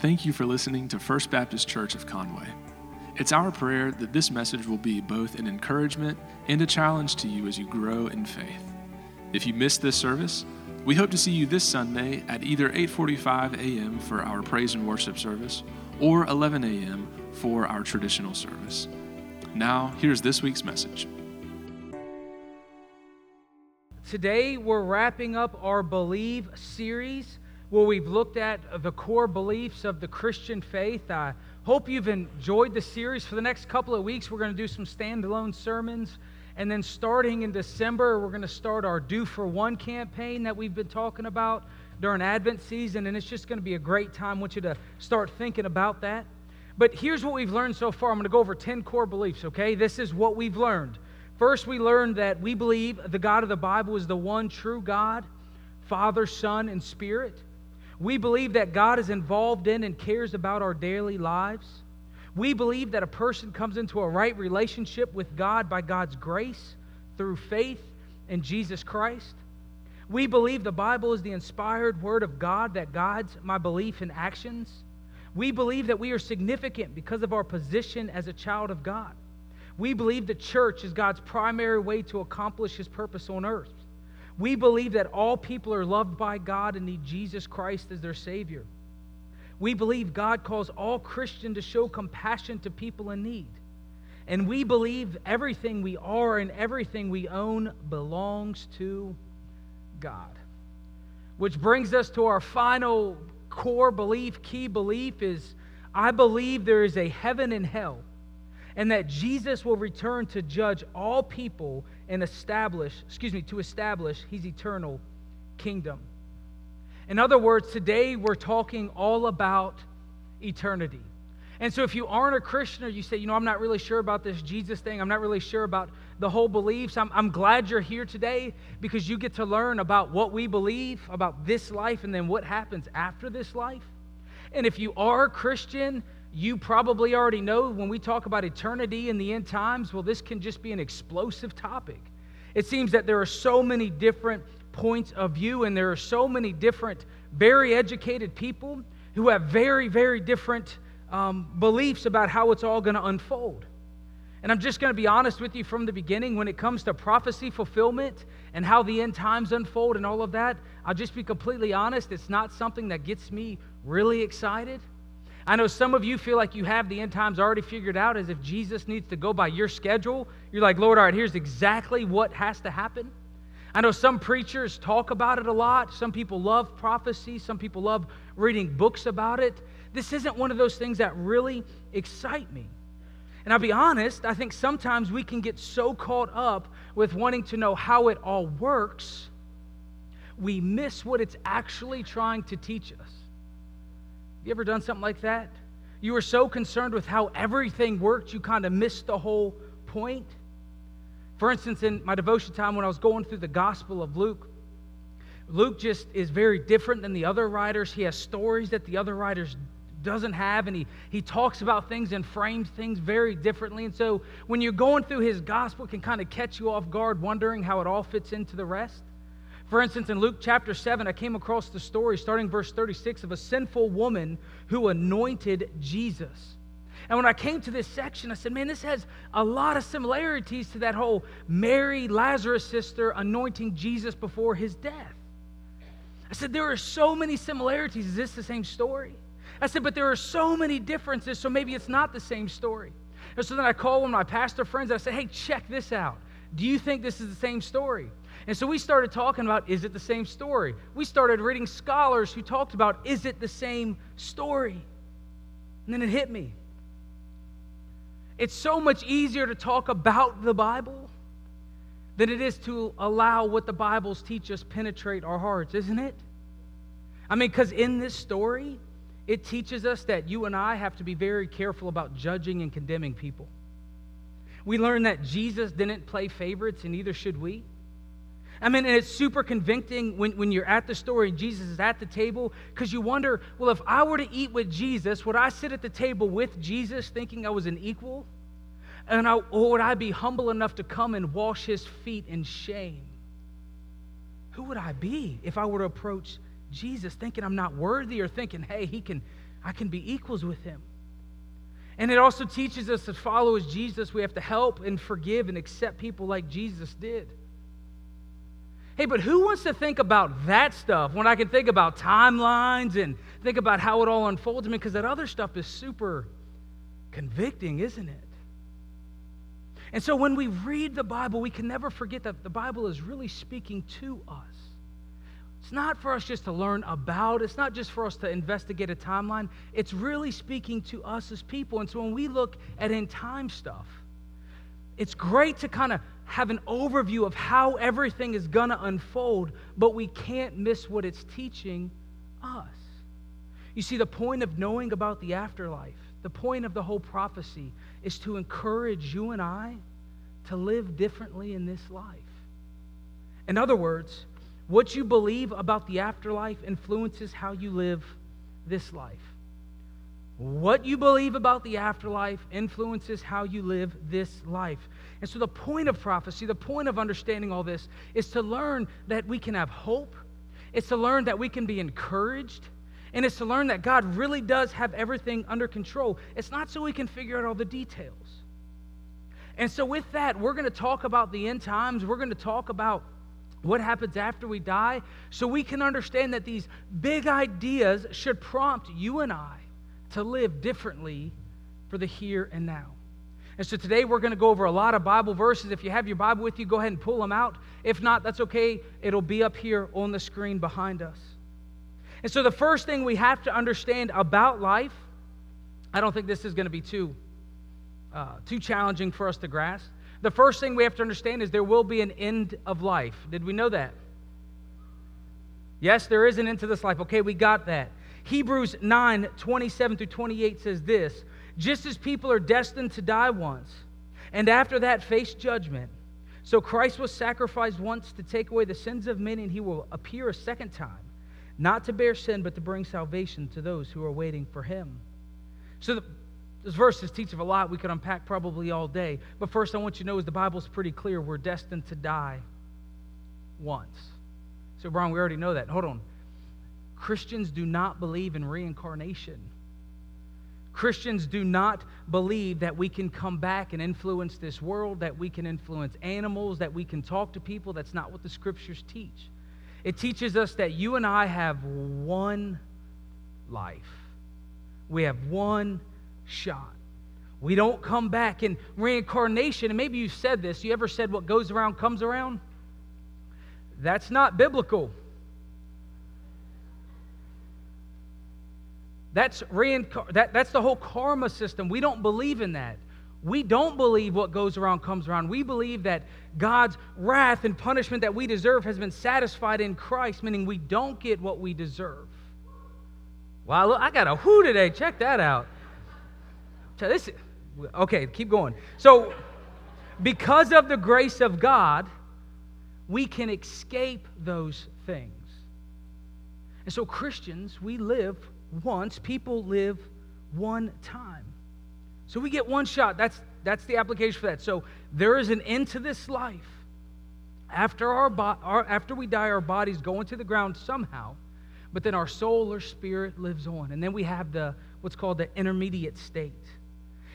Thank you for listening to First Baptist Church of Conway. It's our prayer that this message will be both an encouragement and a challenge to you as you grow in faith. If you missed this service, we hope to see you this Sunday at either 8:45 a.m. for our praise and worship service or 11 a.m. for our traditional service. Now, here's this week's message. Today, we're wrapping up our Believe series where we've looked at the core beliefs of the Christian faith. I hope you've enjoyed the series. For the next couple of weeks, we're going to do some standalone sermons. And then starting in December, we're going to start our Do for One campaign that we've been talking about during Advent season. And it's just going to be a great time. I want you to start thinking about that. But here's what we've learned so far. I'm going to go over 10 core beliefs, okay? This is what we've learned. First, we learned that we believe the God of the Bible is the one true God, Father, Son, and Spirit. We believe that God is involved in and cares about our daily lives. We believe that a person comes into a right relationship with God by God's grace through faith in Jesus Christ. We believe the Bible is the inspired word of God that guides my belief and actions. We believe that we are significant because of our position as a child of God. We believe the church is God's primary way to accomplish his purpose on earth. We believe that all people are loved by God and need Jesus Christ as their Savior. We believe God calls all Christians to show compassion to people in need. And we believe everything we are and everything we own belongs to God. Which brings us to our final core belief, key belief is I believe there is a heaven and hell and that Jesus will return to judge all people and establish, excuse me, to establish his eternal kingdom. In other words, today we're talking all about eternity. And so if you aren't a Christian or you say, you know, I'm not really sure about this Jesus thing, I'm not really sure about the whole beliefs, I'm, I'm glad you're here today because you get to learn about what we believe about this life and then what happens after this life. And if you are a Christian, you probably already know when we talk about eternity and the end times, well, this can just be an explosive topic. It seems that there are so many different points of view, and there are so many different, very educated people who have very, very different um, beliefs about how it's all going to unfold. And I'm just going to be honest with you from the beginning when it comes to prophecy fulfillment and how the end times unfold and all of that. I'll just be completely honest. It's not something that gets me really excited. I know some of you feel like you have the end times already figured out as if Jesus needs to go by your schedule. You're like, Lord, all right, here's exactly what has to happen. I know some preachers talk about it a lot. Some people love prophecy. Some people love reading books about it. This isn't one of those things that really excite me. And I'll be honest, I think sometimes we can get so caught up with wanting to know how it all works, we miss what it's actually trying to teach us. You ever done something like that? You were so concerned with how everything worked, you kind of missed the whole point. For instance, in my devotion time when I was going through the Gospel of Luke, Luke just is very different than the other writers. He has stories that the other writers doesn't have, and he, he talks about things and frames things very differently. And so when you're going through his gospel, it can kind of catch you off guard, wondering how it all fits into the rest. For instance, in Luke chapter 7, I came across the story starting verse 36 of a sinful woman who anointed Jesus. And when I came to this section, I said, man, this has a lot of similarities to that whole Mary, Lazarus' sister, anointing Jesus before his death. I said, there are so many similarities. Is this the same story? I said, but there are so many differences, so maybe it's not the same story. And so then I called one of my pastor friends. I said, hey, check this out. Do you think this is the same story? And so we started talking about is it the same story? We started reading scholars who talked about is it the same story? And then it hit me. It's so much easier to talk about the Bible than it is to allow what the Bibles teach us penetrate our hearts, isn't it? I mean, because in this story, it teaches us that you and I have to be very careful about judging and condemning people. We learn that Jesus didn't play favorites, and neither should we. I mean, and it's super convicting when, when you're at the story and Jesus is at the table because you wonder, well, if I were to eat with Jesus, would I sit at the table with Jesus thinking I was an equal? And I, or would I be humble enough to come and wash his feet in shame? Who would I be if I were to approach Jesus thinking I'm not worthy or thinking, hey, he can I can be equals with him. And it also teaches us to follow as Jesus, we have to help and forgive and accept people like Jesus did. Hey, but who wants to think about that stuff when I can think about timelines and think about how it all unfolds? I mean, because that other stuff is super convicting, isn't it? And so when we read the Bible, we can never forget that the Bible is really speaking to us. It's not for us just to learn about, it's not just for us to investigate a timeline. It's really speaking to us as people. And so when we look at end time stuff, it's great to kind of have an overview of how everything is going to unfold, but we can't miss what it's teaching us. You see, the point of knowing about the afterlife, the point of the whole prophecy, is to encourage you and I to live differently in this life. In other words, what you believe about the afterlife influences how you live this life. What you believe about the afterlife influences how you live this life. And so, the point of prophecy, the point of understanding all this, is to learn that we can have hope. It's to learn that we can be encouraged. And it's to learn that God really does have everything under control. It's not so we can figure out all the details. And so, with that, we're going to talk about the end times. We're going to talk about what happens after we die so we can understand that these big ideas should prompt you and I to live differently for the here and now. And so today we're going to go over a lot of Bible verses. If you have your Bible with you, go ahead and pull them out. If not, that's okay. It'll be up here on the screen behind us. And so the first thing we have to understand about life, I don't think this is going to be too, uh, too challenging for us to grasp. The first thing we have to understand is there will be an end of life. Did we know that? Yes, there is an end to this life. Okay, we got that. Hebrews 9 27 through 28 says this Just as people are destined to die once, and after that face judgment, so Christ was sacrificed once to take away the sins of men, and he will appear a second time not to bear sin, but to bring salvation to those who are waiting for him. So the, this verses teach of a lot we could unpack probably all day. But first, I want you to know is the Bible's pretty clear. We're destined to die once. So, Brian, we already know that. Hold on. Christians do not believe in reincarnation. Christians do not believe that we can come back and influence this world, that we can influence animals, that we can talk to people. That's not what the scriptures teach. It teaches us that you and I have one life, we have one shot. We don't come back in reincarnation. And maybe you said this. You ever said what goes around comes around? That's not biblical. That's, reincar- that, that's the whole karma system. We don't believe in that. We don't believe what goes around comes around. We believe that God's wrath and punishment that we deserve has been satisfied in Christ, meaning we don't get what we deserve. Wow, look, I got a who today. Check that out. This, okay, keep going. So, because of the grace of God, we can escape those things. And so, Christians, we live once, people live one time. So we get one shot. That's, that's the application for that. So there is an end to this life. After, our, bo- our, after we die, our bodies go into the ground somehow, but then our soul or spirit lives on. And then we have the what's called the intermediate state.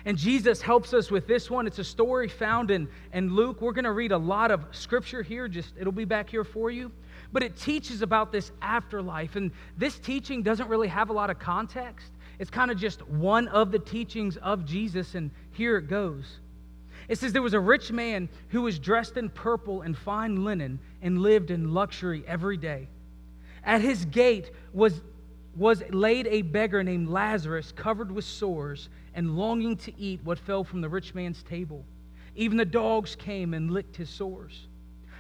And Jesus helps us with this one. It's a story found in, in Luke. We're going to read a lot of scripture here. Just it'll be back here for you. But it teaches about this afterlife. And this teaching doesn't really have a lot of context. It's kind of just one of the teachings of Jesus, and here it goes. It says there was a rich man who was dressed in purple and fine linen and lived in luxury every day. At his gate was, was laid a beggar named Lazarus, covered with sores and longing to eat what fell from the rich man's table. Even the dogs came and licked his sores.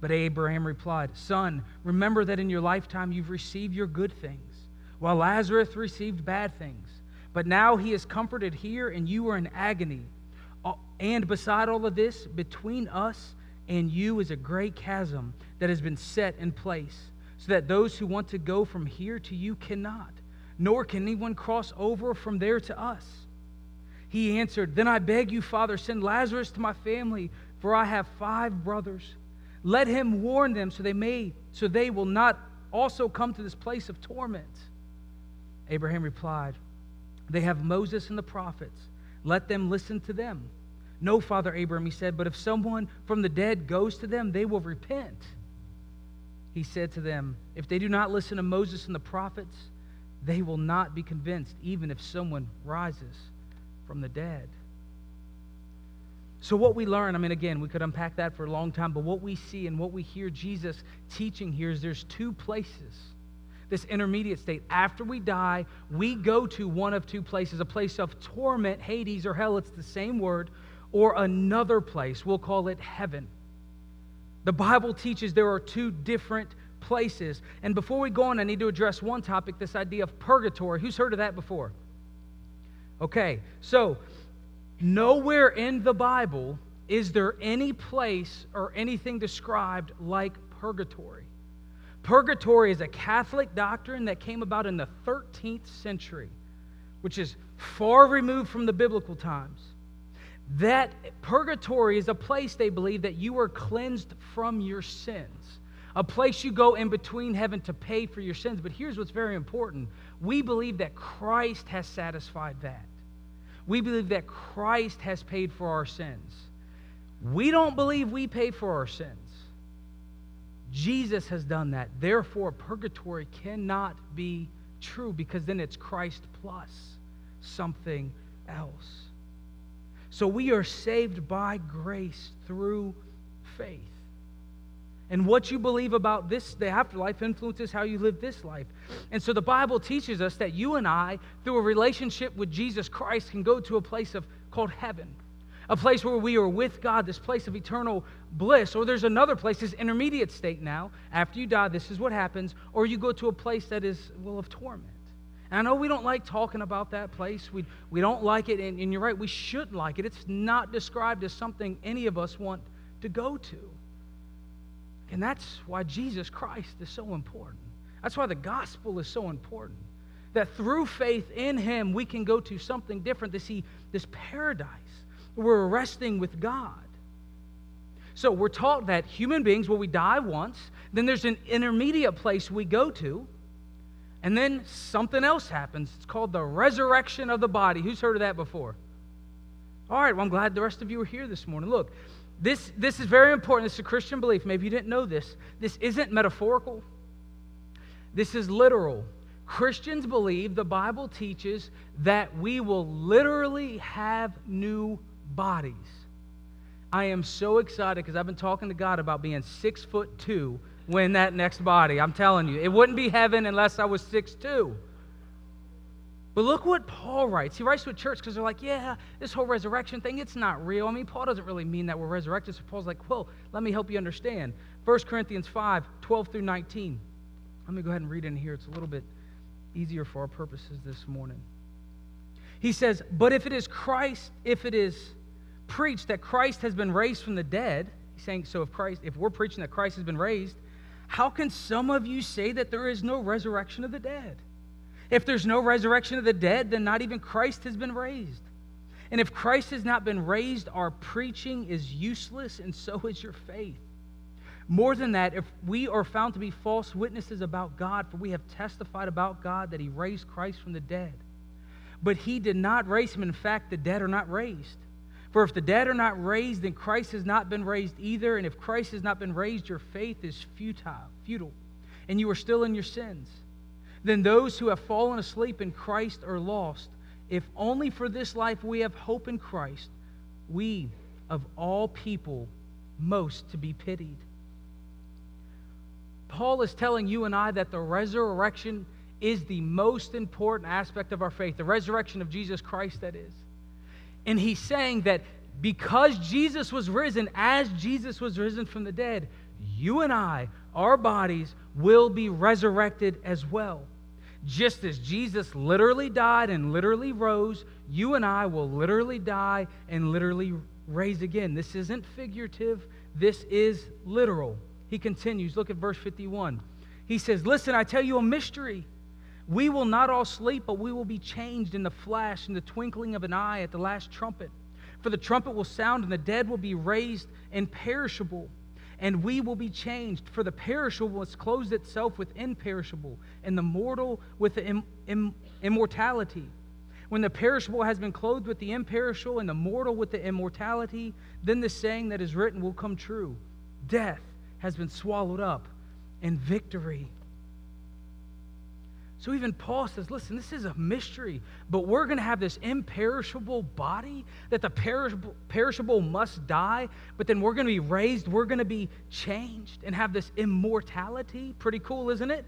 But Abraham replied, Son, remember that in your lifetime you've received your good things, while Lazarus received bad things. But now he is comforted here, and you are in agony. And beside all of this, between us and you is a great chasm that has been set in place, so that those who want to go from here to you cannot, nor can anyone cross over from there to us. He answered, Then I beg you, Father, send Lazarus to my family, for I have five brothers. Let him warn them so they may, so they will not also come to this place of torment. Abraham replied, They have Moses and the prophets. Let them listen to them. No, Father Abraham, he said, but if someone from the dead goes to them, they will repent. He said to them, If they do not listen to Moses and the prophets, they will not be convinced, even if someone rises from the dead. So, what we learn, I mean, again, we could unpack that for a long time, but what we see and what we hear Jesus teaching here is there's two places this intermediate state. After we die, we go to one of two places a place of torment, Hades or hell, it's the same word, or another place. We'll call it heaven. The Bible teaches there are two different places. And before we go on, I need to address one topic this idea of purgatory. Who's heard of that before? Okay, so nowhere in the Bible is there any place or anything described like purgatory. Purgatory is a Catholic doctrine that came about in the 13th century, which is far removed from the biblical times. That purgatory is a place, they believe, that you are cleansed from your sins. A place you go in between heaven to pay for your sins. But here's what's very important we believe that Christ has satisfied that. We believe that Christ has paid for our sins. We don't believe we pay for our sins. Jesus has done that. Therefore, purgatory cannot be true because then it's Christ plus something else. So we are saved by grace through faith. And what you believe about this, the afterlife, influences how you live this life. And so the Bible teaches us that you and I, through a relationship with Jesus Christ, can go to a place of called heaven a place where we are with God, this place of eternal bliss. Or there's another place, this intermediate state now. After you die, this is what happens. Or you go to a place that is, well, of torment. And I know we don't like talking about that place. We, we don't like it, and, and you're right, we should like it. It's not described as something any of us want to go to. And that's why Jesus Christ is so important. That's why the gospel is so important. That through faith in Him, we can go to something different, to see this paradise we're resting with God. So we're taught that human beings, well, we die once, then there's an intermediate place we go to, and then something else happens. It's called the resurrection of the body. Who's heard of that before? All right, well, I'm glad the rest of you are here this morning. Look, this, this is very important. This is a Christian belief. Maybe you didn't know this. This isn't metaphorical, this is literal. Christians believe the Bible teaches that we will literally have new bodies. I am so excited because I've been talking to God about being six foot two when that next body. I'm telling you, it wouldn't be heaven unless I was six two. But look what Paul writes. He writes to a church because they're like, yeah, this whole resurrection thing, it's not real. I mean, Paul doesn't really mean that we're resurrected. So Paul's like, well, let me help you understand. 1 Corinthians 5, 12 through 19. Let me go ahead and read in here. It's a little bit easier for our purposes this morning. He says, But if it is Christ, if it is preached that Christ has been raised from the dead, he's saying, so if Christ, if we're preaching that Christ has been raised, how can some of you say that there is no resurrection of the dead? If there's no resurrection of the dead, then not even Christ has been raised. And if Christ has not been raised, our preaching is useless, and so is your faith. More than that, if we are found to be false witnesses about God, for we have testified about God that He raised Christ from the dead. But He did not raise Him. In fact, the dead are not raised. For if the dead are not raised, then Christ has not been raised either. And if Christ has not been raised, your faith is futile, futile, and you are still in your sins. Then those who have fallen asleep in Christ are lost. If only for this life we have hope in Christ, we of all people most to be pitied. Paul is telling you and I that the resurrection is the most important aspect of our faith, the resurrection of Jesus Christ, that is. And he's saying that because Jesus was risen, as Jesus was risen from the dead, you and I, our bodies, will be resurrected as well. Just as Jesus literally died and literally rose, you and I will literally die and literally raise again. This isn't figurative, this is literal. He continues, look at verse 51. He says, Listen, I tell you a mystery. We will not all sleep, but we will be changed in the flash, in the twinkling of an eye at the last trumpet. For the trumpet will sound, and the dead will be raised imperishable, and we will be changed. For the perishable must clothed itself with imperishable, and the mortal with Im- Im- immortality. When the perishable has been clothed with the imperishable, and the mortal with the immortality, then the saying that is written will come true Death has been swallowed up in victory. So even Paul says, listen, this is a mystery, but we're going to have this imperishable body that the perishable, perishable must die, but then we're going to be raised, we're going to be changed and have this immortality. Pretty cool, isn't it?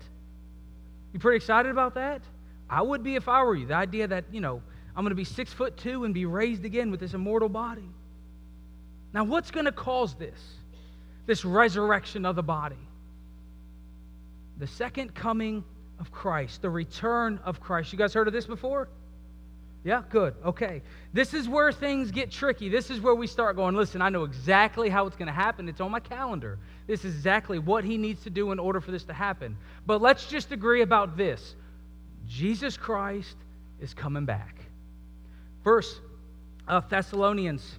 You pretty excited about that? I would be if I were you. The idea that, you know, I'm going to be six foot two and be raised again with this immortal body. Now, what's going to cause this? This resurrection of the body? The second coming of Christ, the return of Christ. You guys heard of this before? Yeah, good. Okay. This is where things get tricky. This is where we start going, listen, I know exactly how it's going to happen. It's on my calendar. This is exactly what he needs to do in order for this to happen. But let's just agree about this Jesus Christ is coming back. First uh, Thessalonians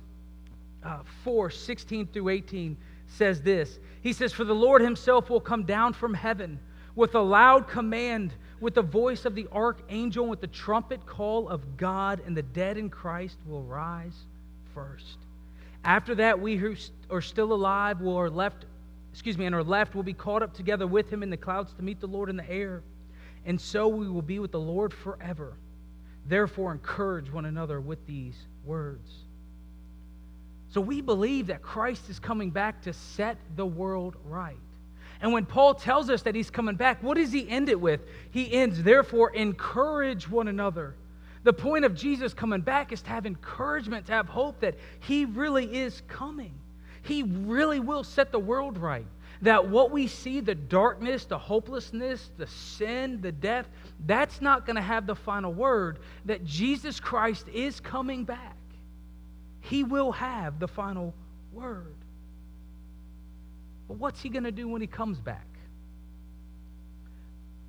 uh, 4 16 through 18 says this He says, For the Lord himself will come down from heaven with a loud command, with the voice of the archangel, with the trumpet call of God, and the dead in Christ will rise first. After that, we who are still alive will are left, excuse me, and are left will be caught up together with him in the clouds to meet the Lord in the air. And so we will be with the Lord forever. Therefore, encourage one another with these words. So we believe that Christ is coming back to set the world right. And when Paul tells us that he's coming back, what does he end it with? He ends, therefore, encourage one another. The point of Jesus coming back is to have encouragement, to have hope that he really is coming. He really will set the world right. That what we see, the darkness, the hopelessness, the sin, the death, that's not going to have the final word. That Jesus Christ is coming back. He will have the final word. But what's he going to do when he comes back?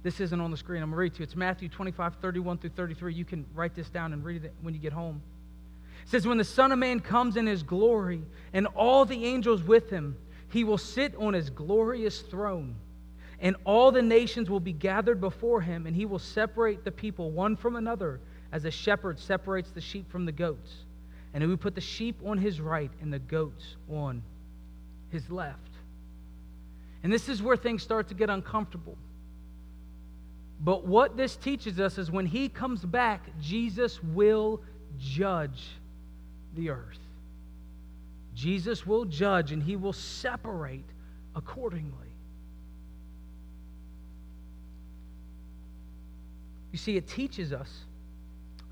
This isn't on the screen. I'm going to read to you. It's Matthew 25, 31 through 33. You can write this down and read it when you get home. It says, When the Son of Man comes in his glory and all the angels with him, he will sit on his glorious throne. And all the nations will be gathered before him, and he will separate the people one from another, as a shepherd separates the sheep from the goats. And he will put the sheep on his right and the goats on his left. And this is where things start to get uncomfortable. But what this teaches us is when he comes back, Jesus will judge the earth. Jesus will judge and he will separate accordingly. You see, it teaches us,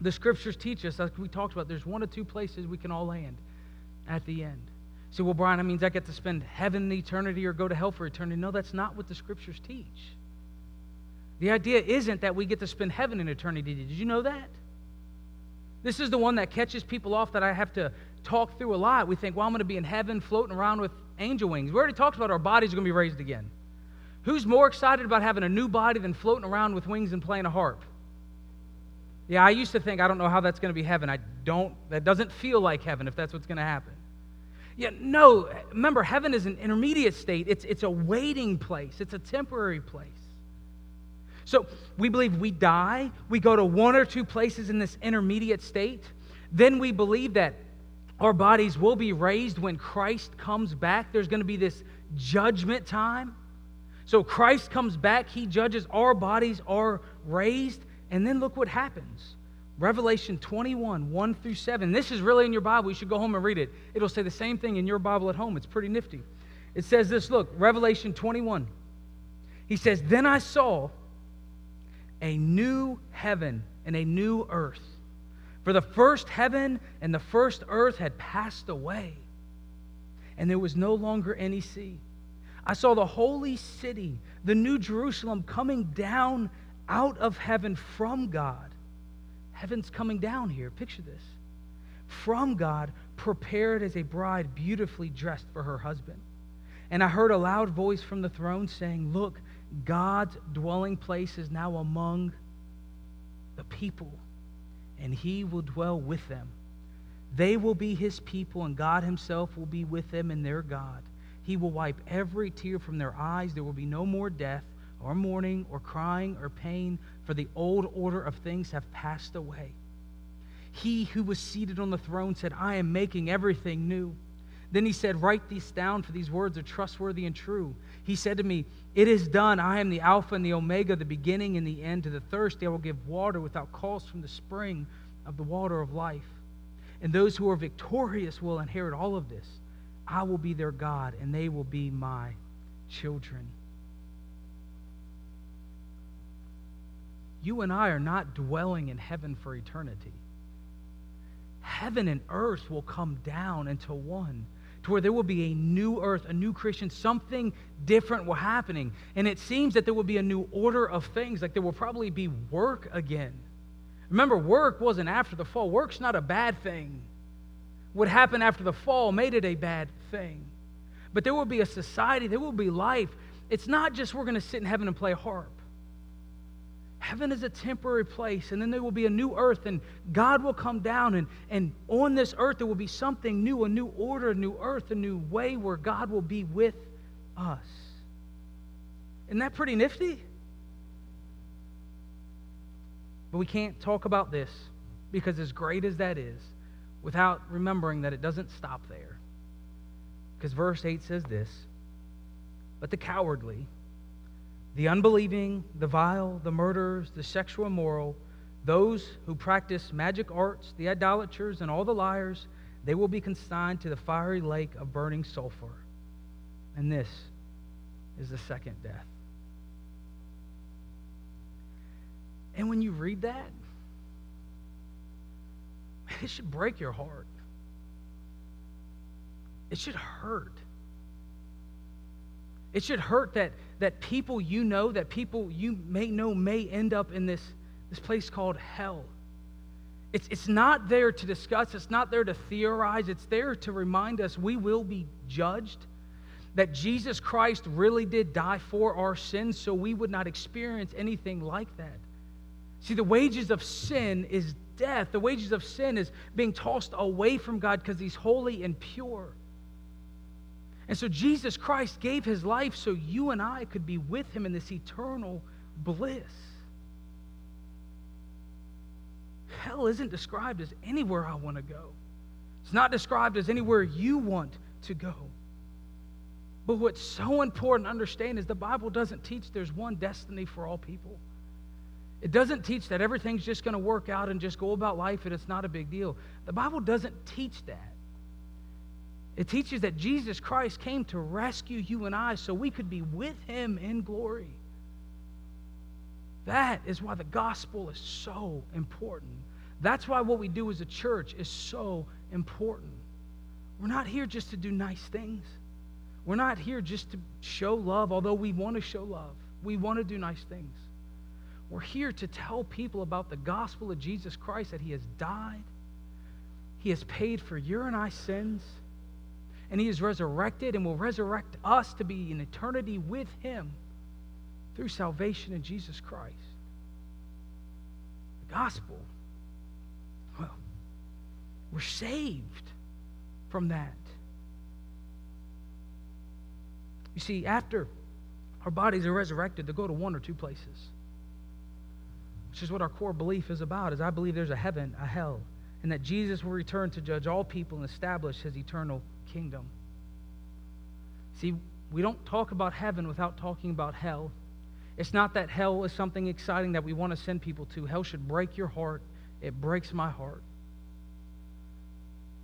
the scriptures teach us, like we talked about, there's one or two places we can all land at the end say, well, Brian, that means I get to spend heaven in eternity or go to hell for eternity. No, that's not what the scriptures teach. The idea isn't that we get to spend heaven in eternity. Did you know that? This is the one that catches people off that I have to talk through a lot. We think, well, I'm going to be in heaven floating around with angel wings. We already talked about our bodies are going to be raised again. Who's more excited about having a new body than floating around with wings and playing a harp? Yeah, I used to think, I don't know how that's going to be heaven. I don't, that doesn't feel like heaven if that's what's going to happen. Yeah, no, remember, heaven is an intermediate state. It's, it's a waiting place, it's a temporary place. So we believe we die, we go to one or two places in this intermediate state. Then we believe that our bodies will be raised when Christ comes back. There's going to be this judgment time. So Christ comes back, he judges, our bodies are raised, and then look what happens. Revelation 21, 1 through 7. This is really in your Bible. You should go home and read it. It'll say the same thing in your Bible at home. It's pretty nifty. It says this look, Revelation 21. He says, Then I saw a new heaven and a new earth. For the first heaven and the first earth had passed away, and there was no longer any sea. I saw the holy city, the new Jerusalem, coming down out of heaven from God. Heaven's coming down here. Picture this. From God, prepared as a bride beautifully dressed for her husband. And I heard a loud voice from the throne saying, Look, God's dwelling place is now among the people, and he will dwell with them. They will be his people, and God himself will be with them and their God. He will wipe every tear from their eyes. There will be no more death, or mourning, or crying, or pain, for the old order of things have passed away. He who was seated on the throne said, I am making everything new. Then he said, Write these down, for these words are trustworthy and true. He said to me, It is done. I am the Alpha and the Omega, the beginning and the end. To the thirsty I will give water without cost from the spring of the water of life. And those who are victorious will inherit all of this. I will be their God, and they will be my children. You and I are not dwelling in heaven for eternity. Heaven and earth will come down into one to where there will be a new earth, a new creation, something different will happening. And it seems that there will be a new order of things, like there will probably be work again. Remember, work wasn't after the fall. Work's not a bad thing. What happened after the fall made it a bad thing. But there will be a society, there will be life. It's not just we're going to sit in heaven and play harp. Heaven is a temporary place, and then there will be a new earth, and God will come down, and, and on this earth there will be something new, a new order, a new earth, a new way where God will be with us. Isn't that pretty nifty? But we can't talk about this because, as great as that is, without remembering that it doesn't stop there. Because verse 8 says this But the cowardly, the unbelieving, the vile, the murderers, the sexual immoral, those who practice magic arts, the idolaters, and all the liars, they will be consigned to the fiery lake of burning sulfur. And this is the second death. And when you read that, it should break your heart. It should hurt. It should hurt that, that people you know, that people you may know may end up in this, this place called hell. It's, it's not there to discuss, it's not there to theorize, it's there to remind us we will be judged, that Jesus Christ really did die for our sins so we would not experience anything like that. See, the wages of sin is death. The wages of sin is being tossed away from God because He's holy and pure. And so Jesus Christ gave his life so you and I could be with him in this eternal bliss. Hell isn't described as anywhere I want to go. It's not described as anywhere you want to go. But what's so important to understand is the Bible doesn't teach there's one destiny for all people. It doesn't teach that everything's just going to work out and just go about life and it's not a big deal. The Bible doesn't teach that. It teaches that Jesus Christ came to rescue you and I so we could be with him in glory. That is why the gospel is so important. That's why what we do as a church is so important. We're not here just to do nice things. We're not here just to show love, although we want to show love. We want to do nice things. We're here to tell people about the gospel of Jesus Christ that He has died, He has paid for your and I sins and he is resurrected and will resurrect us to be in eternity with him through salvation in Jesus Christ. The gospel, well, we're saved from that. You see, after our bodies are resurrected, they go to one or two places. Which is what our core belief is about, is I believe there's a heaven, a hell, and that Jesus will return to judge all people and establish his eternal kingdom. See, we don't talk about heaven without talking about hell. It's not that hell is something exciting that we want to send people to. Hell should break your heart. It breaks my heart.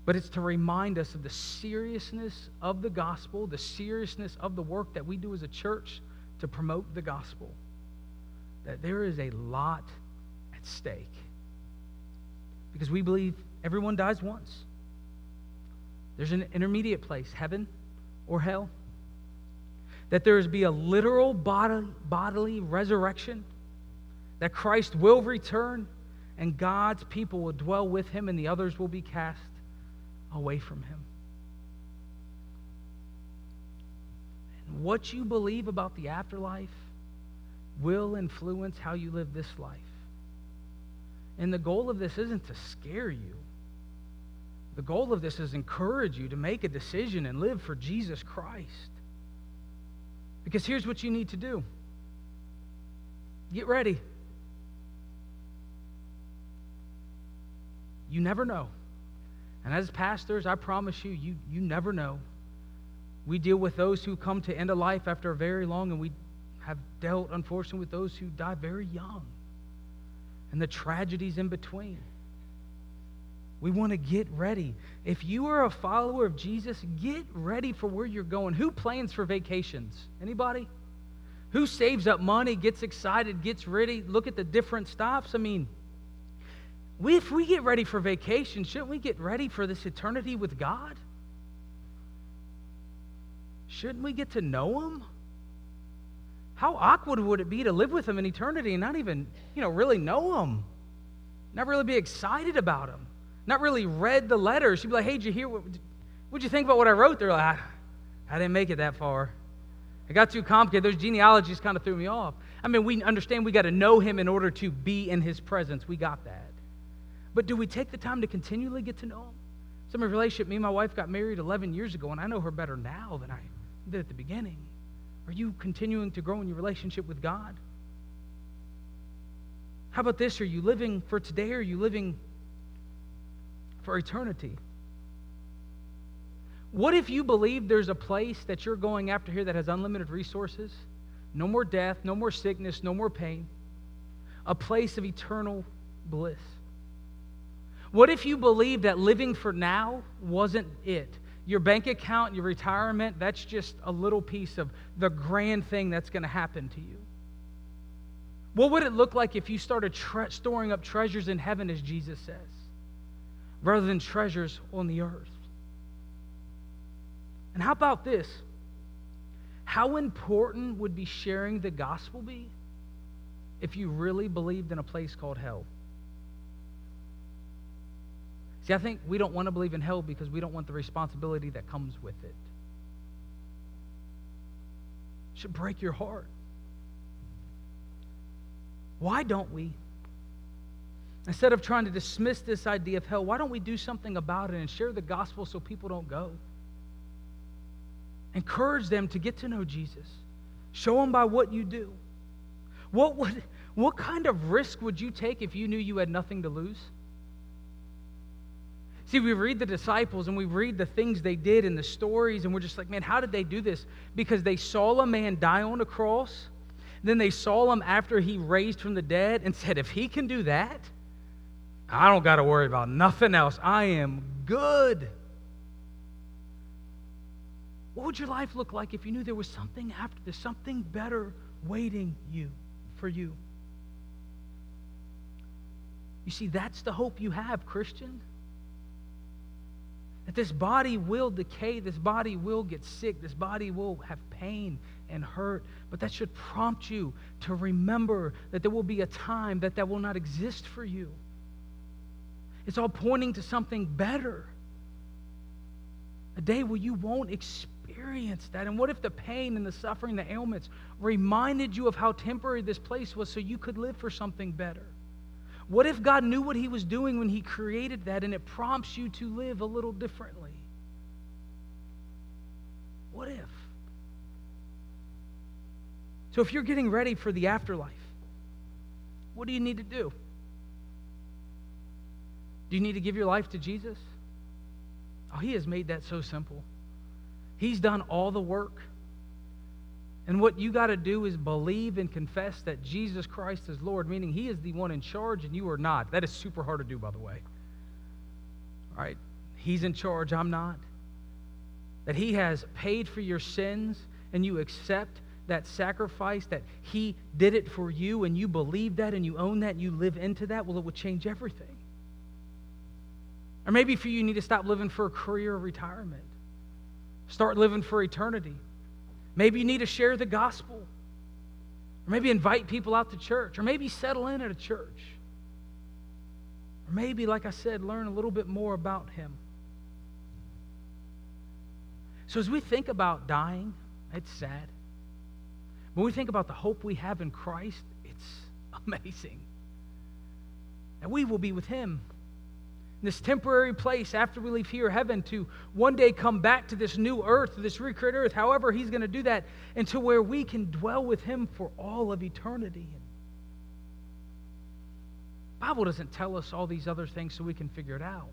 But it's to remind us of the seriousness of the gospel, the seriousness of the work that we do as a church to promote the gospel. That there is a lot at stake. Because we believe everyone dies once. There's an intermediate place, heaven or hell. That there be a literal bodily, bodily resurrection. that Christ will return and God's people will dwell with him and the others will be cast away from him. And what you believe about the afterlife will influence how you live this life. And the goal of this isn't to scare you. The goal of this is encourage you to make a decision and live for Jesus Christ. Because here's what you need to do. Get ready. You never know. And as pastors, I promise you, you, you never know. We deal with those who come to end of life after very long, and we have dealt, unfortunately, with those who die very young and the tragedies in between. We want to get ready. If you are a follower of Jesus, get ready for where you're going. Who plans for vacations? Anybody? Who saves up money, gets excited, gets ready? Look at the different stops. I mean, we, if we get ready for vacation, shouldn't we get ready for this eternity with God? Shouldn't we get to know Him? How awkward would it be to live with Him in eternity and not even, you know, really know Him? Not really be excited about Him? Not really read the letter. She'd be like, hey, did you hear what, what'd you think about what I wrote? They're like, I, I didn't make it that far. It got too complicated. Those genealogies kind of threw me off. I mean, we understand we got to know him in order to be in his presence. We got that. But do we take the time to continually get to know him? Some of relationship, me and my wife got married 11 years ago, and I know her better now than I did at the beginning. Are you continuing to grow in your relationship with God? How about this? Are you living for today or are you living for eternity? What if you believe there's a place that you're going after here that has unlimited resources? No more death, no more sickness, no more pain. A place of eternal bliss. What if you believe that living for now wasn't it? Your bank account, your retirement, that's just a little piece of the grand thing that's going to happen to you. What would it look like if you started tre- storing up treasures in heaven, as Jesus says, rather than treasures on the earth? And how about this? How important would be sharing the gospel be if you really believed in a place called hell? See, I think we don't want to believe in hell because we don't want the responsibility that comes with it. it should break your heart. Why don't we? Instead of trying to dismiss this idea of hell, why don't we do something about it and share the gospel so people don't go? Encourage them to get to know Jesus. Show them by what you do. What, would, what kind of risk would you take if you knew you had nothing to lose? See, we read the disciples and we read the things they did and the stories, and we're just like, man, how did they do this? Because they saw a man die on a cross, then they saw him after he raised from the dead and said, if he can do that, I don't got to worry about nothing else. I am good. What would your life look like if you knew there was something after this, something better waiting you for you? You see, that's the hope you have, Christian. That this body will decay, this body will get sick, this body will have pain and hurt, but that should prompt you to remember that there will be a time that that will not exist for you. It's all pointing to something better. A day where you won't experience that. And what if the pain and the suffering, the ailments reminded you of how temporary this place was so you could live for something better? What if God knew what He was doing when He created that and it prompts you to live a little differently? What if? So, if you're getting ready for the afterlife, what do you need to do? Do you need to give your life to Jesus? Oh, He has made that so simple. He's done all the work. And what you got to do is believe and confess that Jesus Christ is Lord, meaning He is the one in charge and you are not. That is super hard to do, by the way. All right? He's in charge, I'm not. That He has paid for your sins and you accept that sacrifice, that He did it for you and you believe that and you own that and you live into that, well, it will change everything. Or maybe for you, you need to stop living for a career or retirement. Start living for eternity. Maybe you need to share the gospel. Or maybe invite people out to church. Or maybe settle in at a church. Or maybe, like I said, learn a little bit more about Him. So as we think about dying, it's sad. When we think about the hope we have in Christ, it's amazing. That we will be with Him this temporary place after we leave here, heaven, to one day come back to this new earth, this recreated earth, however He's going to do that, and to where we can dwell with Him for all of eternity. The Bible doesn't tell us all these other things so we can figure it out.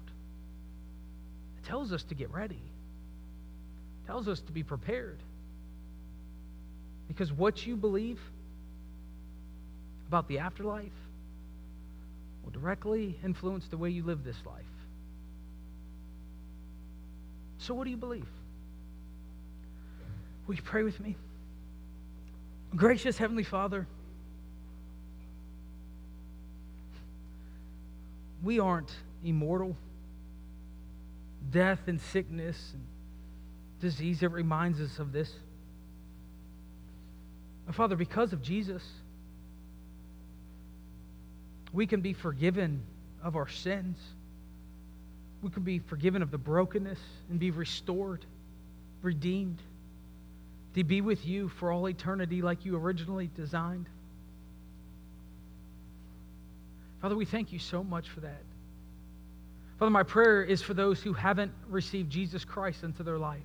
It tells us to get ready. It tells us to be prepared. Because what you believe about the afterlife will directly influence the way you live this life. So, what do you believe? Will you pray with me? Gracious Heavenly Father, we aren't immortal. Death and sickness and disease, it reminds us of this. Father, because of Jesus, we can be forgiven of our sins. We can be forgiven of the brokenness and be restored, redeemed, to be with you for all eternity like you originally designed. Father, we thank you so much for that. Father, my prayer is for those who haven't received Jesus Christ into their life,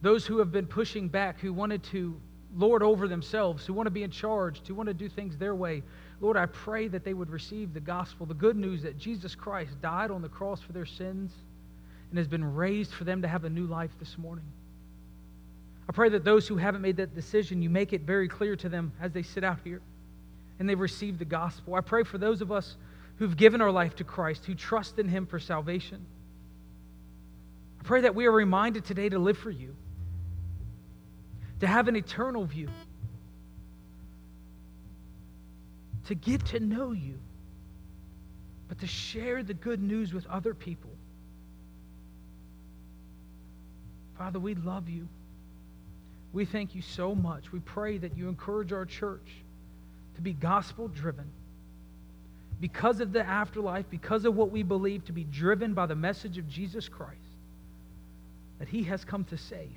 those who have been pushing back, who wanted to lord over themselves, who want to be in charge, who want to do things their way. Lord, I pray that they would receive the gospel, the good news that Jesus Christ died on the cross for their sins and has been raised for them to have a new life this morning. I pray that those who haven't made that decision, you make it very clear to them as they sit out here and they've received the gospel. I pray for those of us who've given our life to Christ, who trust in Him for salvation. I pray that we are reminded today to live for you, to have an eternal view to get to know you, but to share the good news with other people. Father, we love you. We thank you so much. We pray that you encourage our church to be gospel driven because of the afterlife, because of what we believe to be driven by the message of Jesus Christ that he has come to save.